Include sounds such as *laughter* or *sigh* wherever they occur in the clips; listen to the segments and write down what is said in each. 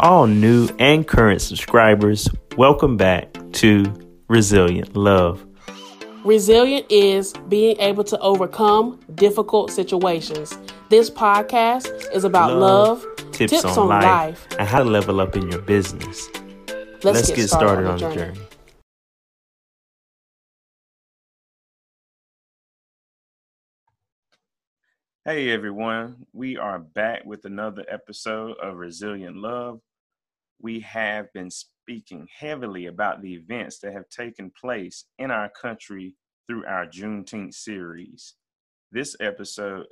all new and current subscribers, welcome back to Resilient Love. Resilient is being able to overcome difficult situations. This podcast is about love, love tips, tips, on, on life, life, and how to level up in your business. Let's, Let's get, get, started, started on, the journey. journey. Hey everyone, we are back with another episode of Resilient Love. We have been speaking heavily about the events that have taken place in our country through our Juneteenth series. This episode,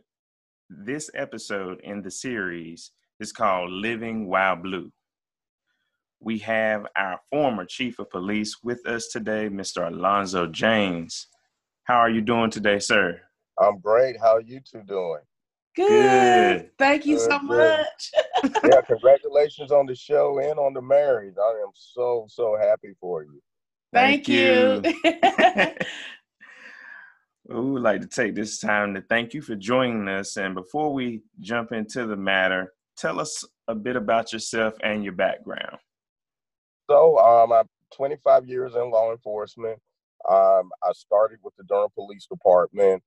this episode in the series is called Living While Blue. We have our former chief of police with us today, Mr. Alonzo Jaynes. How are you doing today, sir? I'm great. How are you two doing? Good. good. Thank you good, so good. much. *laughs* yeah, congratulations on the show and on the marriage. I am so, so happy for you. Thank, Thank you. you. *laughs* we would like to take this time to thank you for joining us. And before we jump into the matter, tell us a bit about yourself and your background. So, um, I'm 25 years in law enforcement. Um, I started with the Durham Police Department.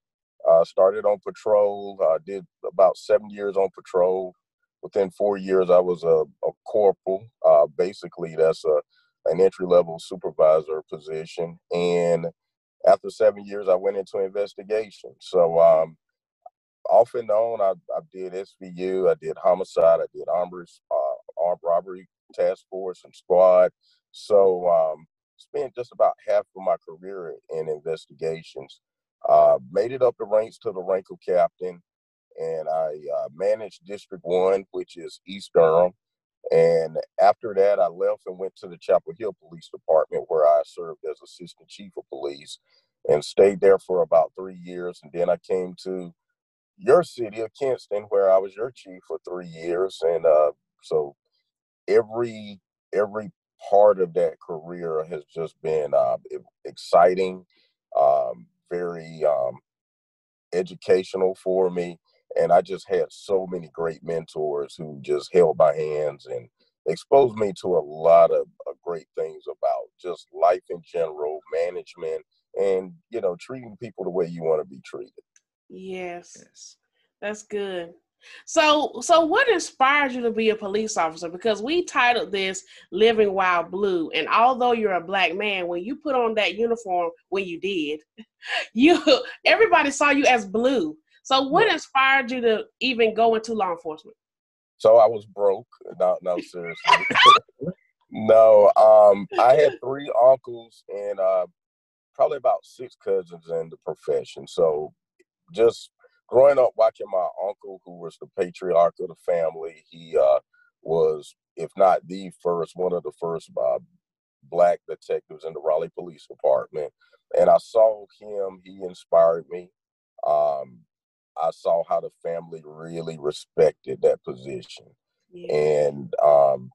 Uh, started on patrol. Uh, did about seven years on patrol. Within four years, I was a, a corporal. Uh, basically, that's a an entry level supervisor position. And after seven years, I went into investigation. So, um, off and on, I, I did SVU, I did homicide, I did armed, uh, armed robbery task force and squad. So, um, spent just about half of my career in investigations. Uh, made it up the ranks to the rank of captain, and I uh, managed District 1, which is East Durham. And after that, I left and went to the Chapel Hill Police Department, where I served as Assistant Chief of Police and stayed there for about three years. And then I came to your city of Kinston, where I was your chief for three years. And uh, so every every part of that career has just been uh, exciting, um, very um, educational for me. And I just had so many great mentors who just held my hands and exposed me to a lot of uh, great things about just life in general, management, and you know, treating people the way you want to be treated. Yes. yes. That's good. So, so what inspired you to be a police officer? Because we titled this "Living While Blue," and although you're a black man, when you put on that uniform, when you did, *laughs* you everybody saw you as blue. So, what yeah. inspired you to even go into law enforcement? So I was broke. No, no, seriously. *laughs* no, um, I had three uncles and uh, probably about six cousins in the profession. So, just growing up watching my uncle, who was the patriarch of the family, he uh, was, if not the first, one of the first uh, black detectives in the Raleigh Police Department. And I saw him, he inspired me. Um, I saw how the family really respected that position. Yeah. And um,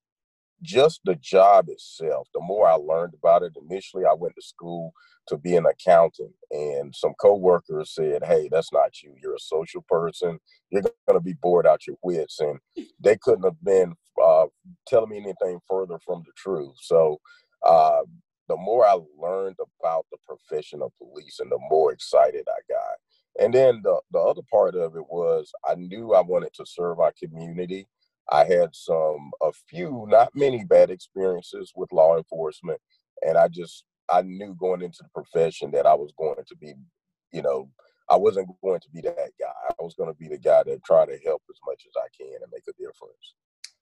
just the job itself, the more I learned about it, initially I went to school to be an accountant, and some coworkers said, Hey, that's not you. You're a social person. You're going to be bored out your wits. And they couldn't have been uh, telling me anything further from the truth. So, uh, the more I learned about the profession of police and the more excited I got. And then the, the other part of it was I knew I wanted to serve our community. I had some, a few, not many bad experiences with law enforcement. And I just, I knew going into the profession that I was going to be, you know, I wasn't going to be that guy. I was going to be the guy that try to help as much as I can and make a difference.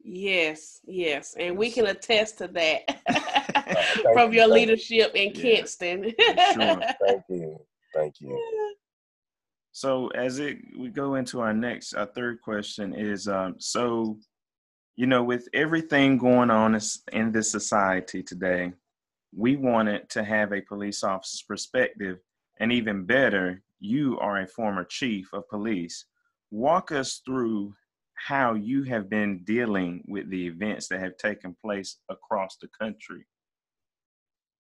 Yes, yes, and we can attest to that uh, *laughs* from your leadership in yeah. Kinston. sure. *laughs* Thank you, thank you. So as it we go into our next, our third question is um, so, you know, with everything going on in this society today, we wanted to have a police officer's perspective, and even better, you are a former chief of police. Walk us through how you have been dealing with the events that have taken place across the country.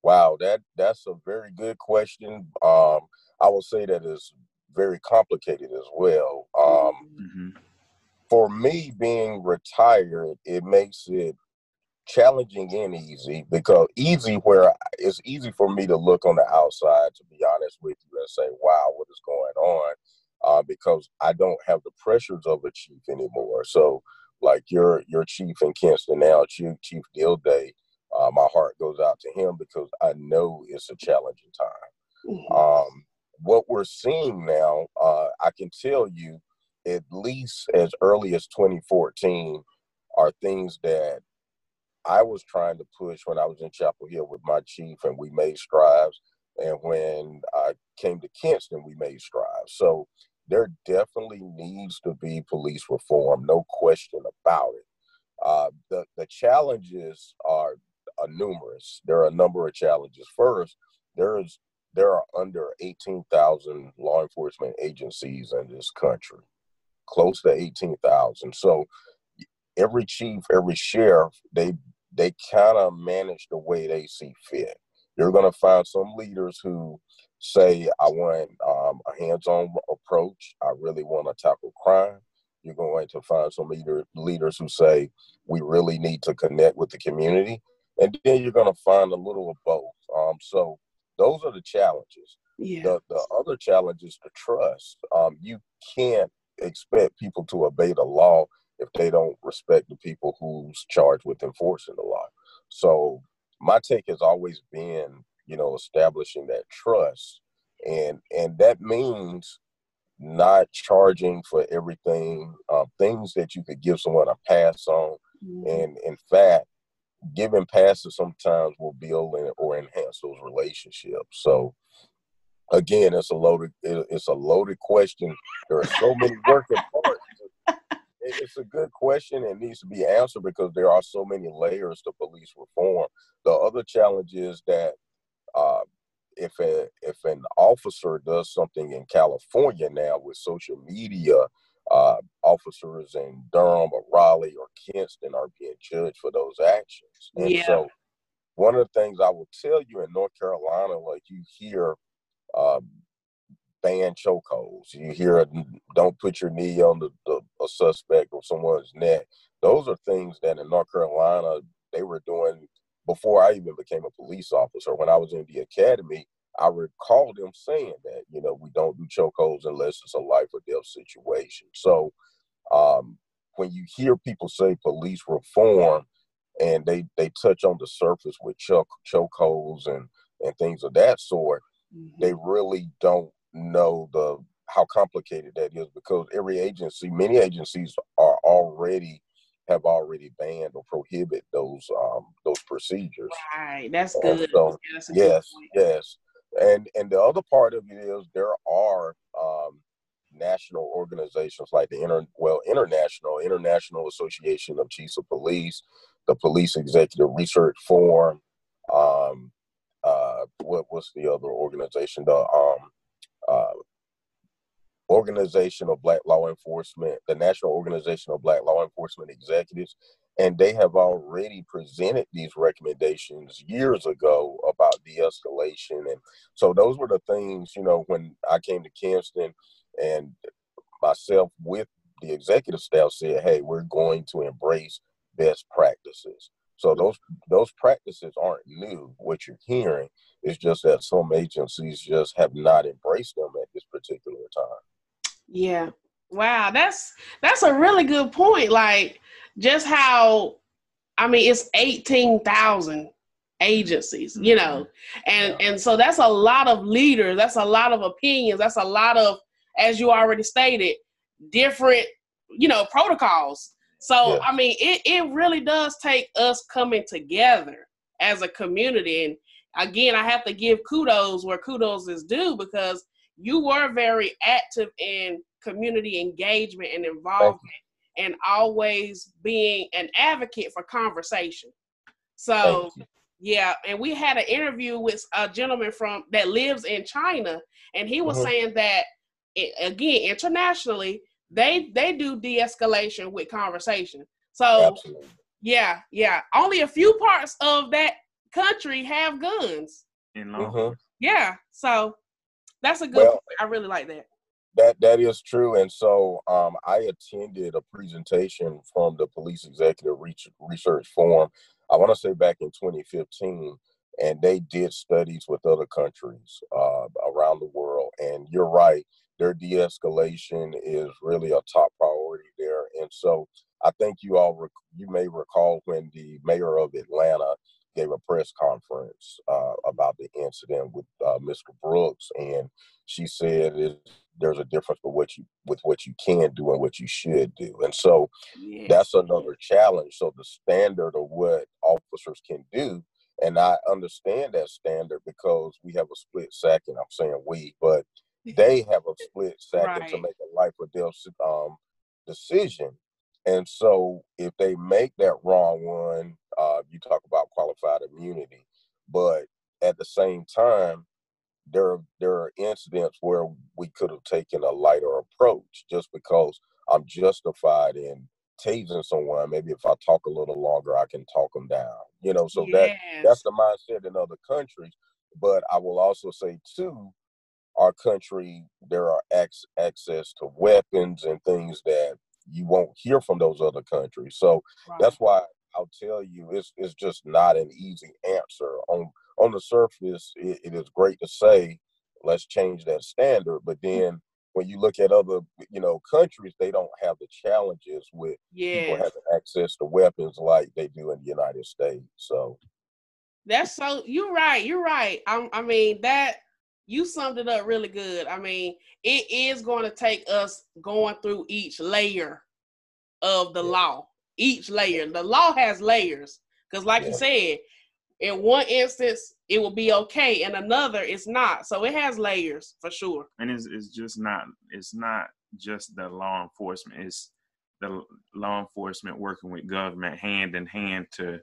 Wow, that that's a very good question. Um, I will say that is very complicated as well. Um, mm-hmm. For me, being retired, it makes it challenging and easy because easy where it's easy for me to look on the outside to be honest with you and say wow what is going on? Uh, because i don't have the pressures of a chief anymore. So like your your chief in kinston now chief chief Dilday uh, my heart goes out to him because i know it's a challenging time. Mm-hmm. um, what we're seeing now uh, i can tell you at least as early as 2014 are things that I was trying to push when I was in Chapel Hill with my chief, and we made strides. And when I came to Kinston, we made strides. So there definitely needs to be police reform, no question about it. Uh, the the challenges are, are numerous. There are a number of challenges. First, there is there are under 18,000 law enforcement agencies in this country, close to 18,000. So every chief, every sheriff, they they kind of manage the way they see fit. You're going to find some leaders who say, I want um, a hands on approach. I really want to tackle crime. You're going to find some leader, leaders who say, we really need to connect with the community. And then you're going to find a little of both. Um, so those are the challenges. Yeah. The, the other challenge is the trust. Um, you can't expect people to obey the law if they don't respect the people who's charged with enforcing the law. So my take has always been, you know, establishing that trust, and and that means not charging for everything, uh, things that you could give someone a pass on, mm-hmm. and in fact, giving passes sometimes will build or enhance those relationships. So again, it's a loaded it's a loaded question. There are so many working parts it's a good question and needs to be answered because there are so many layers to police reform. The other challenge is that uh, if a, if an officer does something in California now with social media, uh, officers in Durham or Raleigh or Kinston are being judged for those actions. And yeah. so, one of the things I will tell you in North Carolina, like you hear um, ban chokeholds. You hear, don't put your knee on the, the, a suspect or someone's neck. Those are things that in North Carolina they were doing before I even became a police officer. When I was in the academy, I recall them saying that you know we don't do chokeholds unless it's a life or death situation. So um, when you hear people say police reform and they they touch on the surface with choke chokeholds and and things of that sort, mm-hmm. they really don't know the how complicated that is because every agency, many agencies are already have already banned or prohibit those um, those procedures. Right, that's good. And so, yeah, that's yes, yes, and and the other part of it is there are um, national organizations like the inter well international international association of chiefs of police, the Police Executive Research Forum. Um, uh, what was the other organization? The um, uh, Organization of Black Law Enforcement, the National Organization of Black Law Enforcement Executives, and they have already presented these recommendations years ago about de-escalation. And so those were the things, you know, when I came to Kinston and myself with the executive staff said, hey, we're going to embrace best practices. So those those practices aren't new. What you're hearing is just that some agencies just have not embraced them at this particular time. Yeah. Wow, that's that's a really good point. Like just how I mean it's 18,000 agencies, you mm-hmm. know. And yeah. and so that's a lot of leaders, that's a lot of opinions, that's a lot of as you already stated, different, you know, protocols so I mean, it it really does take us coming together as a community. And again, I have to give kudos where kudos is due because you were very active in community engagement and involvement and always being an advocate for conversation. So yeah, and we had an interview with a gentleman from that lives in China, and he was mm-hmm. saying that it, again internationally they they do de-escalation with conversation. So Absolutely. yeah, yeah. Only a few parts of that country have guns. Mm-hmm. Yeah. So that's a good well, I really like that. That that is true. And so um, I attended a presentation from the Police Executive Research Forum. I want to say back in 2015, and they did studies with other countries uh, around the world. And you're right, their de-escalation is really a top priority there. And so I think you all rec- you may recall when the mayor of Atlanta gave a press conference uh, about the incident with uh, Mr. Brooks, and she said it, there's a difference with what you with what you can do and what you should do, and so that's another challenge. So the standard of what officers can do, and I understand that standard because we have a split second. I'm saying we, but *laughs* they have a split second right. to make a life or death um, decision. And so if they make that wrong one, uh, you talk about qualified immunity, but at the same time, there there are incidents where we could have taken a lighter approach just because I'm justified in tasing someone. Maybe if I talk a little longer, I can talk them down. You know, so yes. that that's the mindset in other countries. But I will also say too, our country there are ac- access to weapons and things that you won't hear from those other countries. So right. that's why I'll tell you, it's it's just not an easy answer. On on the surface, it, it is great to say, let's change that standard, but mm. then when you look at other you know countries, they don't have the challenges with yes. people having access to weapons like they do in the United States. So that's so you're right. You're right. I, I mean that you summed it up really good. I mean, it is going to take us going through each layer of the yeah. law. Each layer. The law has layers. Because, like yeah. you said, in one instance, it will be okay. In another, it's not. So it has layers for sure. And it's, it's just not, it's not just the law enforcement. It's the law enforcement working with government hand in hand to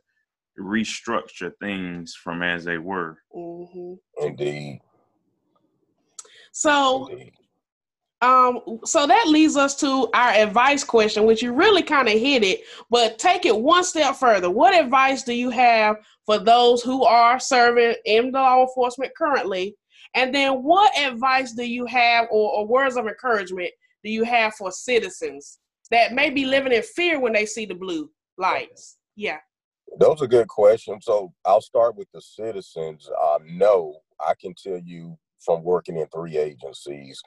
restructure things from as they were. Mm-hmm. Indeed. So, um, so that leads us to our advice question, which you really kind of hit it, but take it one step further. What advice do you have for those who are serving in the law enforcement currently? And then, what advice do you have, or, or words of encouragement do you have for citizens that may be living in fear when they see the blue lights? Yeah. Those are good questions. So I'll start with the citizens. Um, no, I can tell you from working in three agencies,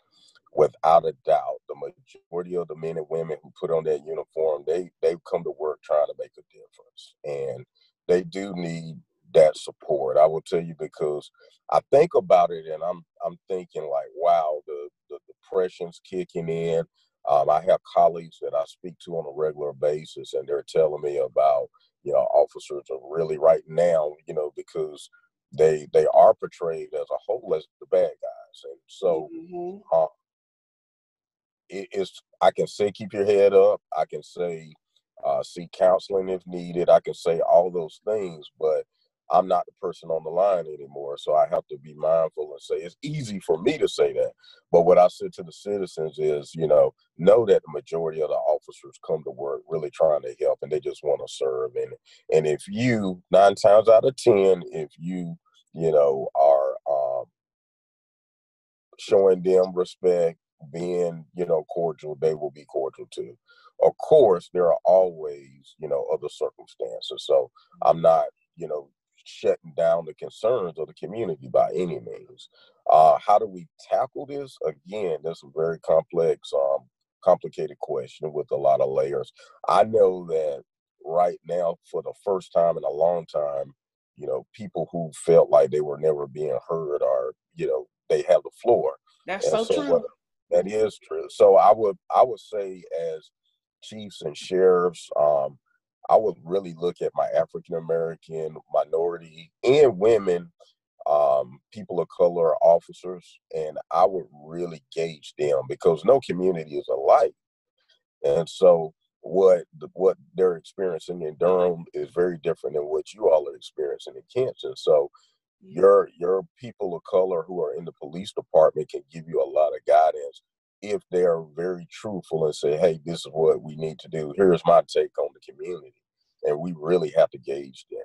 without a doubt, the majority of the men and women who put on that uniform, they they've come to work trying to make a difference, and they do need that support. I will tell you because I think about it, and I'm I'm thinking like, wow, the the depression's kicking in. Um, I have colleagues that I speak to on a regular basis, and they're telling me about you know officers are really right now, you know, because they they are portrayed as a whole as the bad guys, and so mm-hmm. uh, it is. I can say keep your head up. I can say uh, seek counseling if needed. I can say all those things, but I'm not the person on the line anymore. So I have to be mindful and say it's easy for me to say that. But what I said to the citizens is, you know, know that the majority of the officers come to work really trying to help and they just want to serve. And and if you nine times out of ten, if you you know, are um, showing them respect, being, you know, cordial, they will be cordial too. Of course, there are always, you know, other circumstances. So I'm not, you know, shutting down the concerns of the community by any means. Uh, how do we tackle this? Again, that's a very complex, um, complicated question with a lot of layers. I know that right now, for the first time in a long time, you know, people who felt like they were never being heard or, you know, they have the floor. That's so, so, true. What, that is true. So I would I would say as chiefs and sheriffs, um, I would really look at my African American minority and women, um, people of color officers, and I would really gauge them because no community is alike. And so what what they're experiencing in Durham is very different than what you all are experiencing in Kinston. So your your people of color who are in the police department can give you a lot of guidance if they're very truthful and say, "Hey, this is what we need to do. Here's my take on the community," and we really have to gauge them.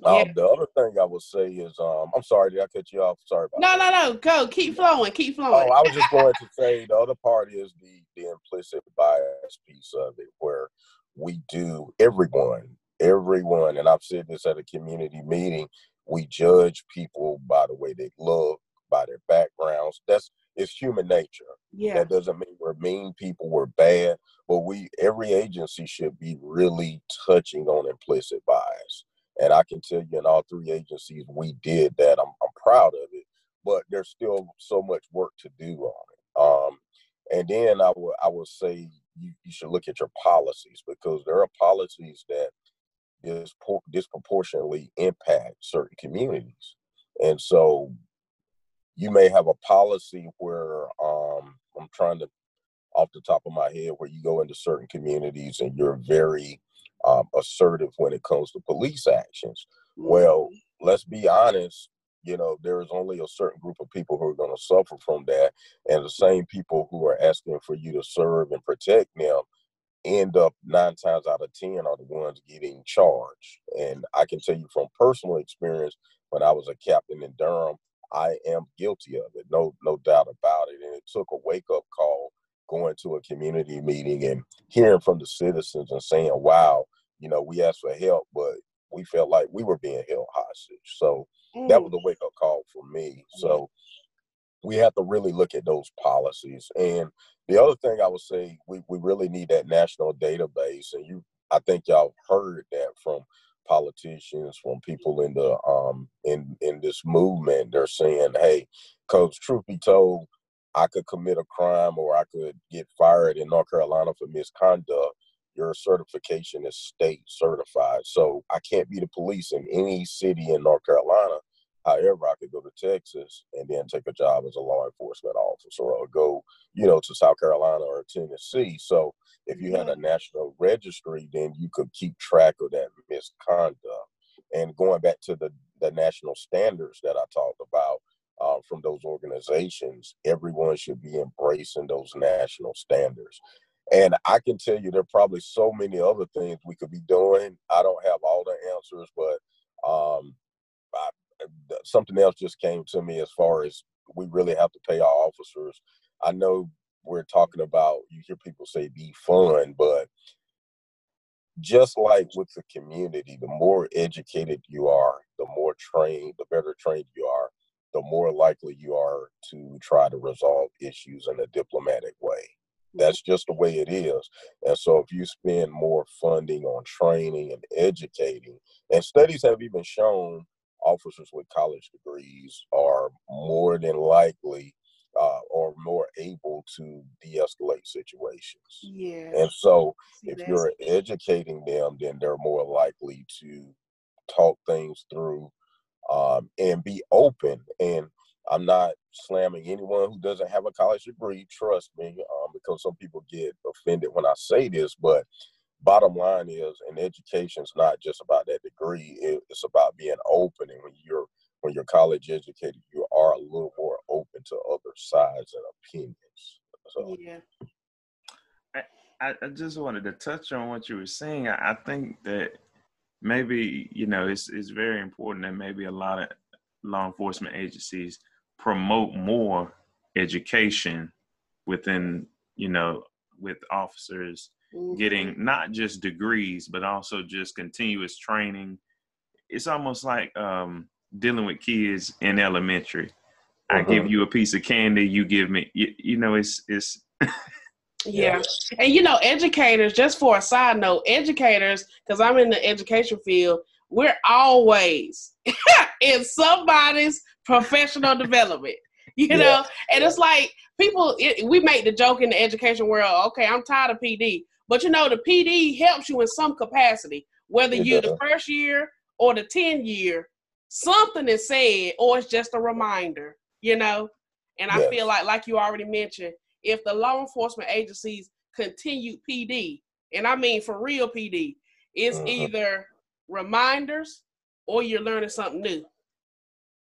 Yeah. Um, the other thing I would say is, um, I'm sorry, did I cut you off? Sorry about no, that. No, no, Go. Keep flowing. Keep flowing. Oh, I was just going to say the other part is the the implicit bias piece of it, where we do everyone everyone, and I've said this at a community meeting, we judge people by the way they look, by their backgrounds. That's it's human nature. Yeah. That doesn't mean we're mean people, we're bad, but we every agency should be really touching on implicit bias. And I can tell you in all three agencies we did that. I'm, I'm proud of it, but there's still so much work to do on it. Um, and then I would I would say you, you should look at your policies because there are policies that disproportionately impact certain communities. And so you may have a policy where um, I'm trying to, off the top of my head, where you go into certain communities and you're very um, assertive when it comes to police actions. Well, mm-hmm. let's be honest, you know, there is only a certain group of people who are going to suffer from that. And the same people who are asking for you to serve and protect them end up nine times out of 10 are the ones getting charged. And I can tell you from personal experience, when I was a captain in Durham, I am guilty of it. No, no doubt about it. And it took a wake up call going to a community meeting and hearing from the citizens and saying, wow, you know, we asked for help, but we felt like we were being held hostage. So mm. that was a wake up call for me. So we have to really look at those policies. And the other thing I would say, we, we really need that national database. And you, I think y'all heard that from politicians, from people in the um in in this movement. They're saying, "Hey, because truth be told, I could commit a crime or I could get fired in North Carolina for misconduct. Your certification is state certified, so I can't be the police in any city in North Carolina. However, I could go to Texas and then take a job as a law enforcement officer or go, you know, to South Carolina or Tennessee. So if you had a national registry, then you could keep track of that misconduct. And going back to the, the national standards that I talked about uh, from those organizations, everyone should be embracing those national standards. And I can tell you there are probably so many other things we could be doing. I don't have all the answers, but um, I, something else just came to me as far as we really have to pay our officers. I know we're talking about you hear people say be fun but just like with the community the more educated you are the more trained the better trained you are the more likely you are to try to resolve issues in a diplomatic way. That's just the way it is and so if you spend more funding on training and educating and studies have even shown officers with college degrees are more than likely uh, or more able to de-escalate situations. Yeah. And so, if you're educating them, then they're more likely to talk things through um, and be open. And I'm not slamming anyone who doesn't have a college degree. Trust me, um, because some people get offended when I say this. But bottom line is, an education is not just about that degree. it's about being open. And when you're when you're college educated, you are a little more open to other sides and opinions. So yeah. I, I just wanted to touch on what you were saying. I, I think that maybe, you know, it's it's very important that maybe a lot of law enforcement agencies promote more education within, you know, with officers mm-hmm. getting not just degrees, but also just continuous training. It's almost like um, dealing with kids in elementary. Uh-huh. I give you a piece of candy, you give me. You, you know, it's it's. yeah, and you know, educators. Just for a side note, educators, because I'm in the education field, we're always *laughs* in somebody's professional development. You yeah. know, and it's like people. It, we make the joke in the education world. Okay, I'm tired of PD, but you know, the PD helps you in some capacity, whether you're the first year or the 10 year something is said or it's just a reminder, you know? And I feel like, like you already mentioned, if the law enforcement agencies continue PD, and I mean for real PD, it's mm-hmm. either reminders or you're learning something new.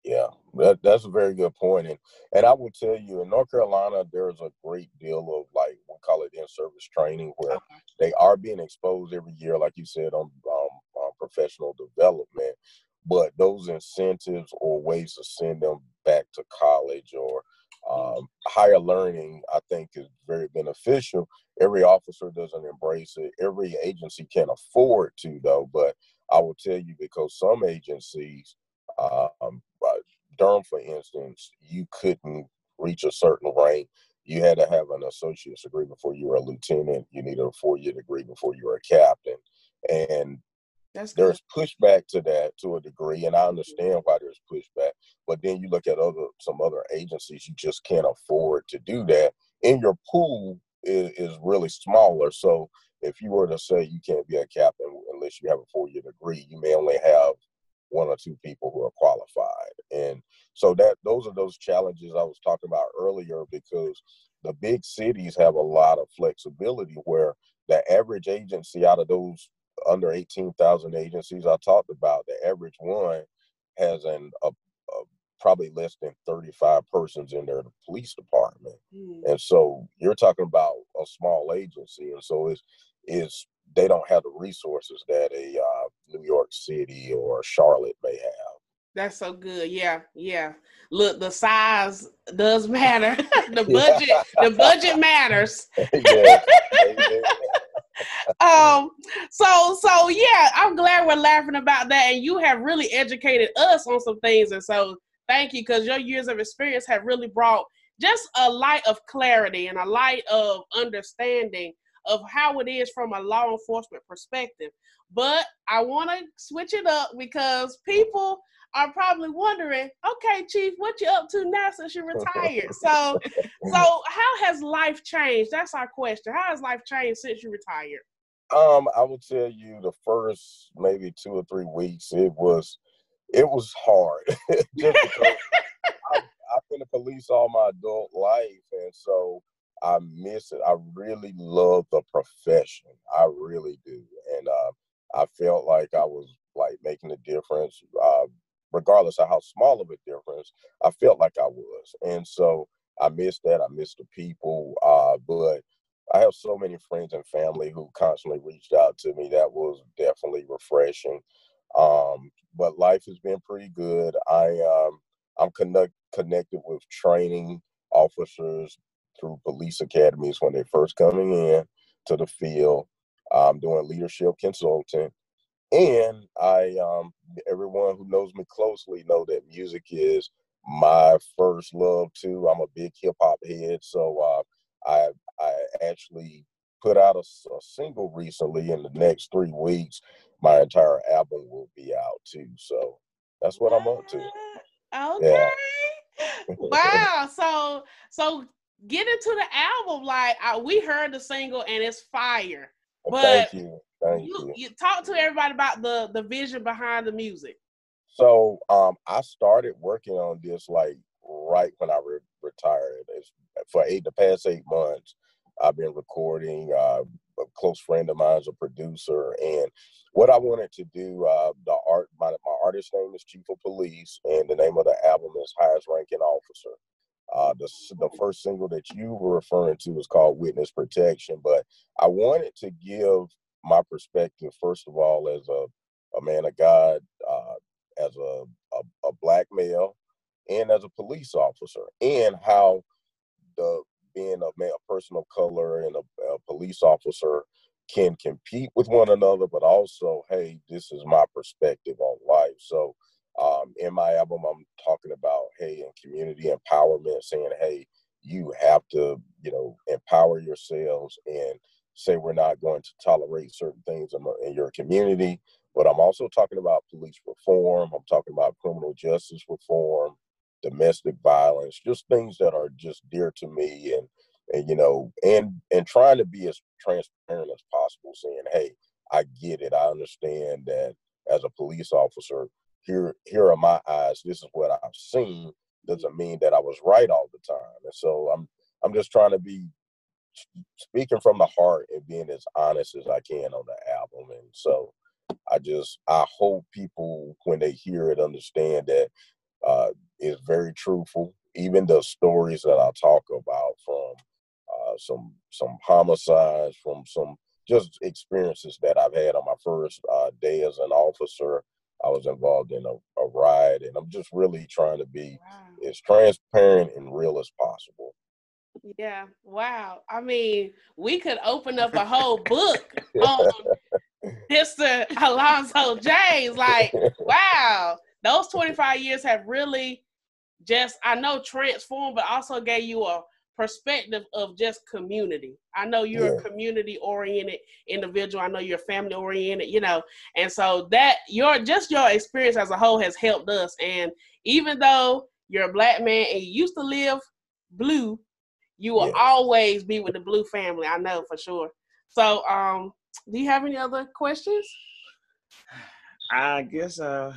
Yeah, that, that's a very good point. And, and I will tell you, in North Carolina, there's a great deal of like, we call it in service training, where okay. they are being exposed every year, like you said, on, um, on professional development but those incentives or ways to send them back to college or Um, higher learning, I think, is very beneficial. Every officer doesn't embrace it. Every agency can't afford to, though. But I will tell you because some agencies, um, Durham, for instance, you couldn't reach a certain rank. You had to have an associate's degree before you were a lieutenant. You needed a four-year degree before you were a captain. And that's there's pushback to that to a degree, and I understand why there's pushback. But then you look at other some other agencies, you just can't afford to do that. And your pool is, is really smaller. So if you were to say you can't be a captain unless you have a four year degree, you may only have one or two people who are qualified. And so that those are those challenges I was talking about earlier because the big cities have a lot of flexibility where the average agency out of those under 18,000 agencies I talked about, the average one has an a, a, probably less than 35 persons in their police department. Mm. And so you're talking about a small agency. And so it's, is they don't have the resources that a uh, New York City or Charlotte may have. That's so good. Yeah, yeah. Look, the size does matter. *laughs* *laughs* the budget, the budget matters. *laughs* um so so yeah i'm glad we're laughing about that and you have really educated us on some things and so thank you because your years of experience have really brought just a light of clarity and a light of understanding of how it is from a law enforcement perspective but i want to switch it up because people are probably wondering, okay, Chief, what you up to now since you retired? so, *laughs* so how has life changed? That's our question. How has life changed since you retired? Um, I will tell you the first maybe two or three weeks, it was, it was hard. *laughs* *laughs* I've, I've been a police all my adult life, and so I miss it. I really love the profession. I really do, and uh, I felt like I was like making a difference. Uh, regardless of how small of a difference, I felt like I was. And so I miss that. I miss the people. Uh, but I have so many friends and family who constantly reached out to me. That was definitely refreshing. Um, but life has been pretty good. I um, I'm connect, connected with training officers through police academies when they're first coming in to the field. I'm doing leadership consulting and I, um, everyone who knows me closely know that music is my first love too. I'm a big hip hop head, so uh, I I actually put out a, a, single recently. In the next three weeks, my entire album will be out too. So that's what, I'm up to. Okay. Yeah. wow. So so get into the album. Like I, we heard the single and it's fire. But Thank you. Thank you, you. you. Talk to everybody about the the vision behind the music. So um, I started working on this like right when I re- retired. It's, for eight the past eight months, I've been recording. Uh, a close friend of mine is a producer, and what I wanted to do, uh, the art, my, my artist name is Chief of Police, and the name of the album is Highest Ranking Officer. Uh, the, the first single that you were referring to was called Witness Protection, but I wanted to give my perspective, first of all, as a, a man of God, uh, as a, a, a, black male, and as a police officer, and how the being a, man, a person of color and a, a police officer can compete with one another, but also, hey, this is my perspective on life. So, um, in my album, I'm talking about, hey, and community empowerment, saying, hey, you have to, you know, empower yourselves and say we're not going to tolerate certain things in, in your community. But I'm also talking about police reform. I'm talking about criminal justice reform, domestic violence, just things that are just dear to me and and you know and and trying to be as transparent as possible saying hey i get it i understand that as a police officer here here are my eyes this is what i've seen doesn't mean that i was right all the time and so i'm i'm just trying to be speaking from the heart and being as honest as I can on the album. And so I just I hope people when they hear it understand that uh, it's very truthful. Even the stories that I talk about from uh, some some homicides, from some just experiences that I've had on my first uh, day as an officer, I was involved in a, a riot, and I'm just really trying to be wow. as transparent and real as possible. Yeah, wow. I mean, we could open up a whole book *laughs* on Mr. Alonzo Jaynes. Like, wow, those 25 years have really just, I know, transformed, but also gave you a perspective of just community. I know you're yeah. a community oriented individual. I know you're family oriented, you know. And so that your just your experience as a whole has helped us. And even though you're a black man and you used to live blue, you will always be with the blue family. I know for sure. So um do you have any other questions? I guess uh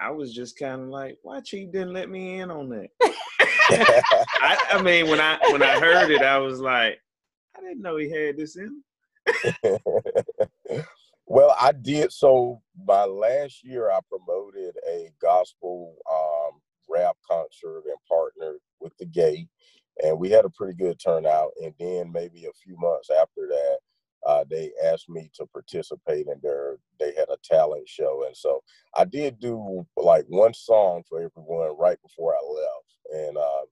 I was just kind of like, why Chief didn't let me in on that? *laughs* I, I, mean, when I when I heard it, I was like, I didn't know he had this in. *laughs* well, I did. So my last year, I promoted a gospel um, rap concert and partnered with the Gate, and we had a pretty good turnout. And then maybe a few months after that, uh, they asked me to participate in their they had a talent show and so i did do like one song for everyone right before i left and uh,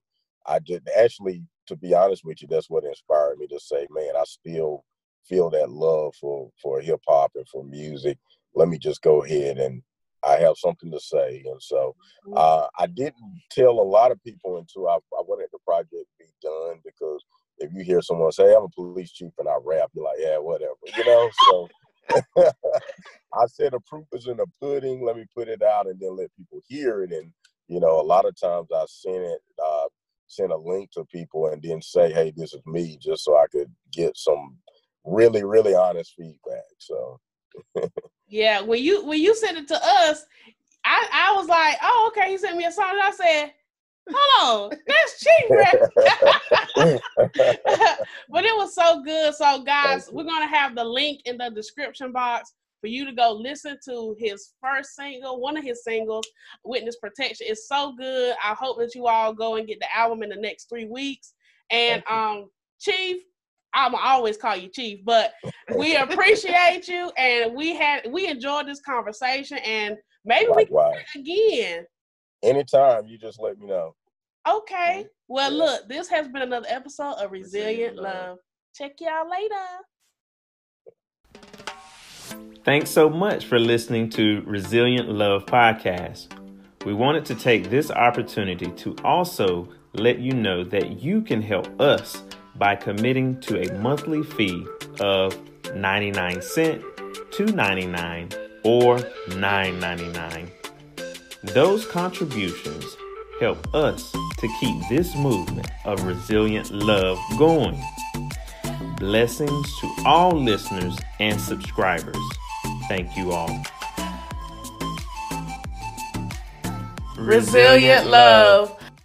i did actually to be honest with you that's what inspired me to say man i still feel that love for for hip-hop and for music let me just go ahead and i have something to say and so mm-hmm. uh, i didn't tell a lot of people until I, I wanted the project to be done because if you hear someone say, I'm a police chief and I rap, you're like, yeah, whatever, you know? So *laughs* I said the proof is in the pudding. Let me put it out and then let people hear it. And, you know, a lot of times I send it, uh, send a link to people and then say, hey, this is me, just so I could get some really, really honest feedback. So Yeah, when you when you sent it to us, I, I was like, oh, okay, he sent me a song. And I said, Hold on, that's cheap, *laughs* but it was so good. So, guys, we're gonna have the link in the description box for you to go listen to his first single, one of his singles, Witness Protection. It's so good. I hope that you all go and get the album in the next three weeks. And um, Chief, I'm always call you Chief, but we *laughs* appreciate you and we had we enjoyed this conversation and maybe Likewise. we can again anytime you just let me know. Okay. Well, yeah. look, this has been another episode of Resilient, Resilient Love. Love. Check y'all later. Thanks so much for listening to Resilient Love Podcast. We wanted to take this opportunity to also let you know that you can help us by committing to a monthly fee of 99 cent, 2.99 or 9.99. Those contributions help us to keep this movement of resilient love going. Blessings to all listeners and subscribers. Thank you all. Resilient love.